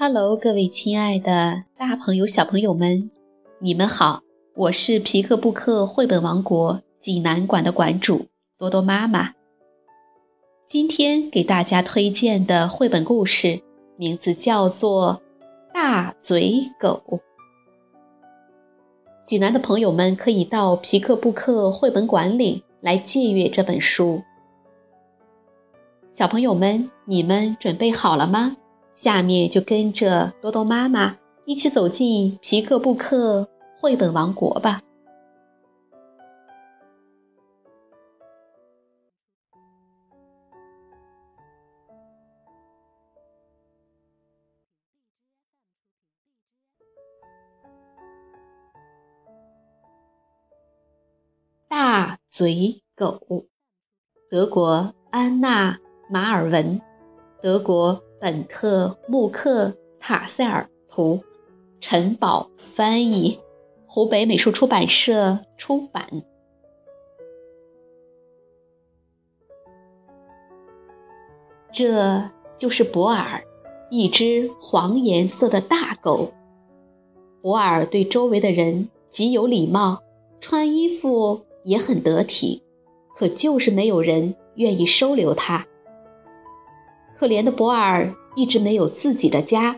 Hello，各位亲爱的大朋友、小朋友们，你们好！我是皮克布克绘本王国济南馆的馆主多多妈妈。今天给大家推荐的绘本故事名字叫做《大嘴狗》。济南的朋友们可以到皮克布克绘本馆里来借阅这本书。小朋友们，你们准备好了吗？下面就跟着多多妈妈一起走进皮克布克绘本王国吧。大嘴狗，德国安娜·马尔文，德国。本特穆克塔塞尔图，陈宝翻译，湖北美术出版社出版。这就是博尔，一只黄颜色的大狗。博尔对周围的人极有礼貌，穿衣服也很得体，可就是没有人愿意收留它。可怜的博尔一直没有自己的家，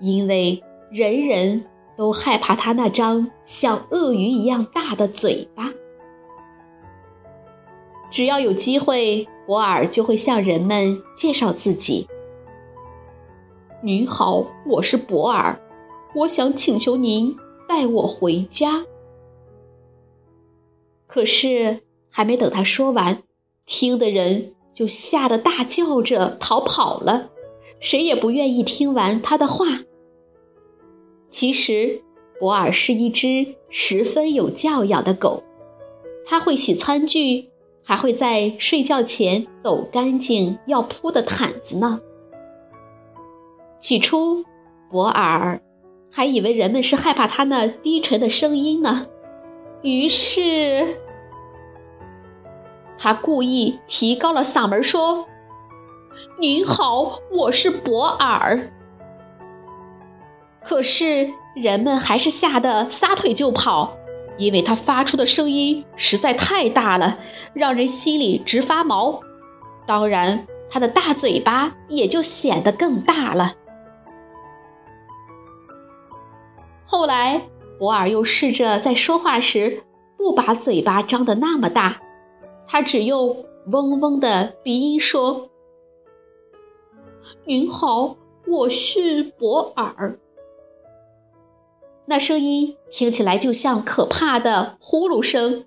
因为人人都害怕他那张像鳄鱼一样大的嘴巴。只要有机会，博尔就会向人们介绍自己：“您好，我是博尔，我想请求您带我回家。”可是还没等他说完，听的人。就吓得大叫着逃跑了，谁也不愿意听完他的话。其实，博尔是一只十分有教养的狗，它会洗餐具，还会在睡觉前抖干净要铺的毯子呢。起初，博尔还以为人们是害怕他那低沉的声音呢，于是。他故意提高了嗓门说：“您好，我是博尔。”可是人们还是吓得撒腿就跑，因为他发出的声音实在太大了，让人心里直发毛。当然，他的大嘴巴也就显得更大了。后来，博尔又试着在说话时不把嘴巴张得那么大。他只用嗡嗡的鼻音说：“您好，我是博尔。”那声音听起来就像可怕的呼噜声，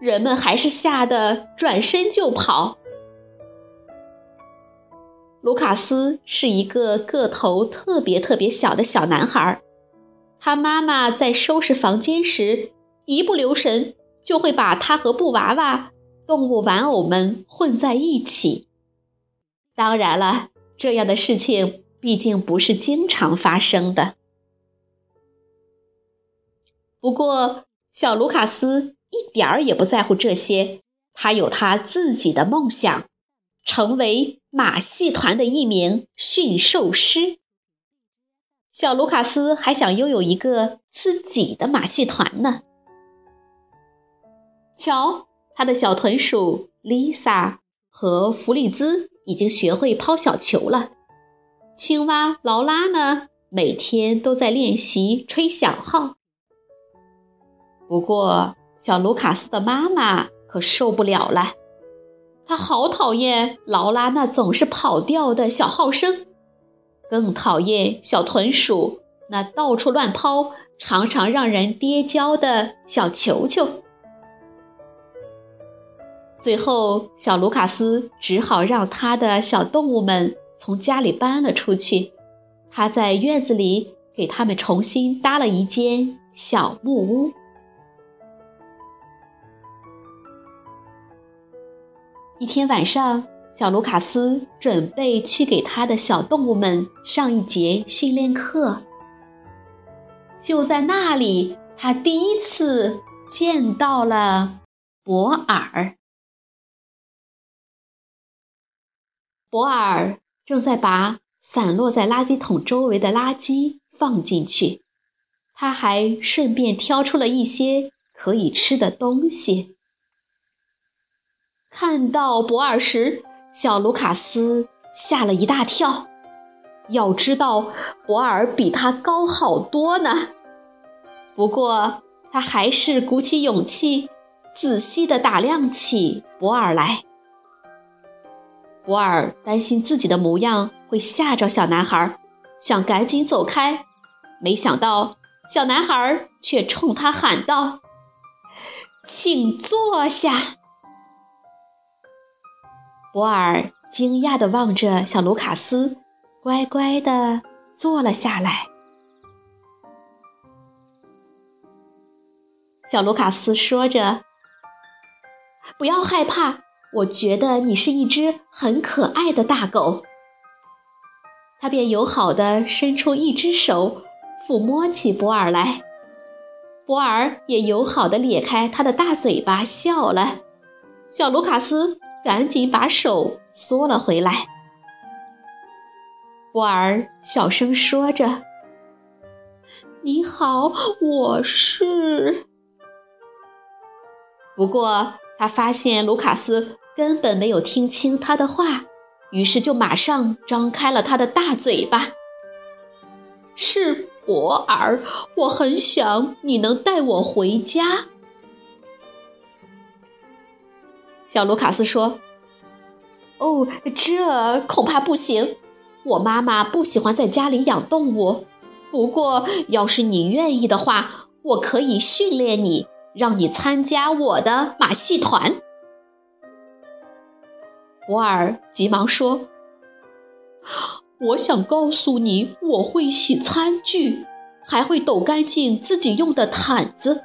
人们还是吓得转身就跑。卢卡斯是一个个头特别特别小的小男孩，他妈妈在收拾房间时，一不留神就会把他和布娃娃。动物玩偶们混在一起。当然了，这样的事情毕竟不是经常发生的。不过，小卢卡斯一点儿也不在乎这些，他有他自己的梦想，成为马戏团的一名驯兽师。小卢卡斯还想拥有一个自己的马戏团呢。瞧。他的小豚鼠丽萨和弗里兹已经学会抛小球了。青蛙劳拉呢，每天都在练习吹小号。不过，小卢卡斯的妈妈可受不了了，她好讨厌劳拉那总是跑调的小号声，更讨厌小豚鼠那到处乱抛、常常让人跌跤的小球球。最后，小卢卡斯只好让他的小动物们从家里搬了出去。他在院子里给他们重新搭了一间小木屋。一天晚上，小卢卡斯准备去给他的小动物们上一节训练课。就在那里，他第一次见到了博尔。博尔正在把散落在垃圾桶周围的垃圾放进去。他还顺便挑出了一些可以吃的东西。看到博尔时，小卢卡斯吓了一大跳。要知道，博尔比他高好多呢。不过，他还是鼓起勇气，仔细地打量起博尔来。博尔担心自己的模样会吓着小男孩，想赶紧走开，没想到小男孩却冲他喊道：“请坐下。”博尔惊讶地望着小卢卡斯。乖乖的坐了下来。小卢卡斯说着：“不要害怕，我觉得你是一只很可爱的大狗。”他便友好的伸出一只手，抚摸起博尔来。博尔也友好的咧开他的大嘴巴，笑了。小卢卡斯赶紧把手缩了回来。博尔小声说着：“你好，我是。”不过他发现卢卡斯根本没有听清他的话，于是就马上张开了他的大嘴巴。“是博尔，我很想你能带我回家。”小卢卡斯说：“哦，这恐怕不行。”我妈妈不喜欢在家里养动物，不过要是你愿意的话，我可以训练你，让你参加我的马戏团。博尔急忙说：“我想告诉你，我会洗餐具，还会抖干净自己用的毯子。”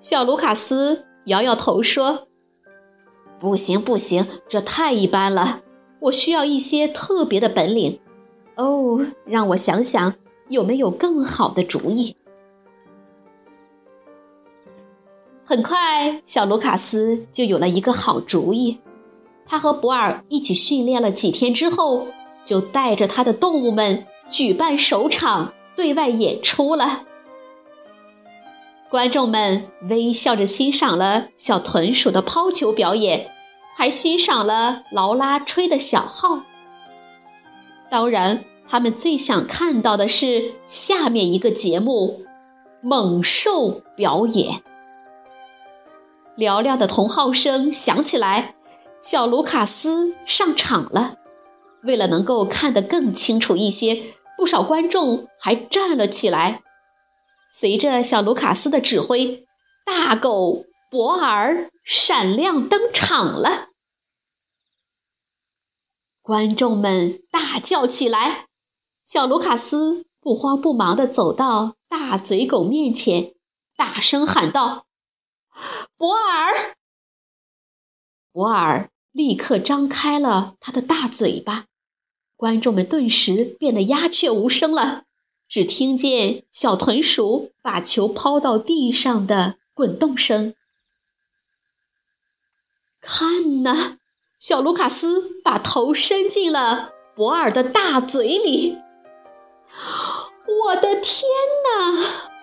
小卢卡斯摇摇头说：“不行，不行，这太一般了。”我需要一些特别的本领，哦，让我想想有没有更好的主意。很快，小卢卡斯就有了一个好主意。他和博尔一起训练了几天之后，就带着他的动物们举办首场对外演出了。观众们微笑着欣赏了小豚鼠的抛球表演。还欣赏了劳拉吹的小号。当然，他们最想看到的是下面一个节目——猛兽表演。嘹亮的铜号声响起来，小卢卡斯上场了。为了能够看得更清楚一些，不少观众还站了起来。随着小卢卡斯的指挥，大狗。博尔闪亮登场了，观众们大叫起来。小卢卡斯不慌不忙地走到大嘴狗面前，大声喊道：“ 博尔！”博尔立刻张开了他的大嘴巴，观众们顿时变得鸦雀无声了，只听见小豚鼠把球抛到地上的滚动声。看呐，小卢卡斯把头伸进了博尔的大嘴里。我的天哪！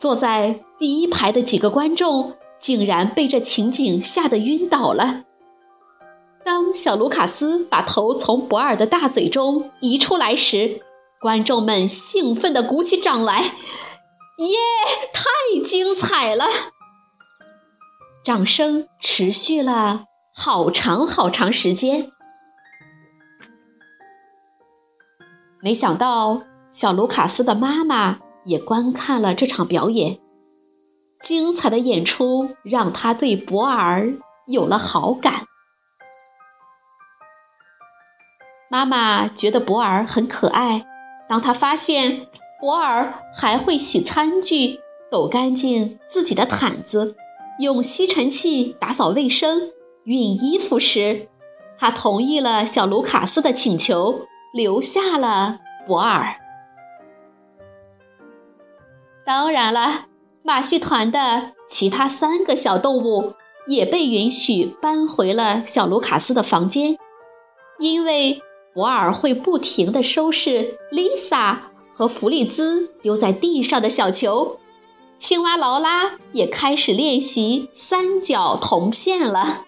坐在第一排的几个观众竟然被这情景吓得晕倒了。当小卢卡斯把头从博尔的大嘴中移出来时，观众们兴奋地鼓起掌来。耶！太精彩了！掌声持续了好长好长时间。没想到，小卢卡斯的妈妈也观看了这场表演。精彩的演出让他对博尔有了好感。妈妈觉得博尔很可爱。当他发现博尔还会洗餐具、抖干净自己的毯子。用吸尘器打扫卫生、熨衣服时，他同意了小卢卡斯的请求，留下了博尔。当然了，马戏团的其他三个小动物也被允许搬回了小卢卡斯的房间。因为博尔会不停地收拾 Lisa 和弗里兹丢在地上的小球，青蛙劳拉也开始练习三角铜线了。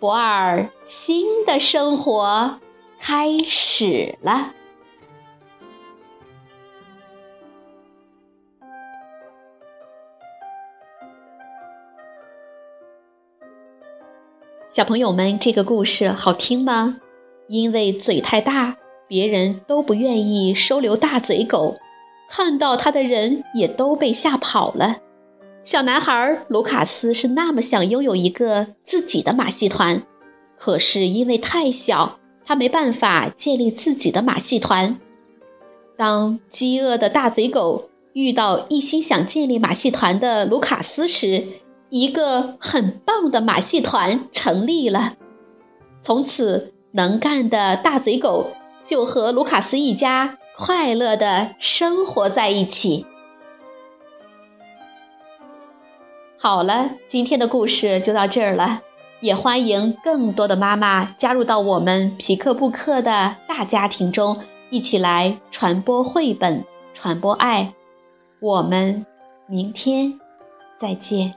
博尔新的生活开始了。小朋友们，这个故事好听吗？因为嘴太大，别人都不愿意收留大嘴狗，看到它的人也都被吓跑了。小男孩卢卡斯是那么想拥有一个自己的马戏团，可是因为太小，他没办法建立自己的马戏团。当饥饿的大嘴狗遇到一心想建立马戏团的卢卡斯时，一个很棒的马戏团成立了，从此能干的大嘴狗就和卢卡斯一家快乐的生活在一起。好了，今天的故事就到这儿了，也欢迎更多的妈妈加入到我们皮克布克的大家庭中，一起来传播绘本，传播爱。我们明天再见。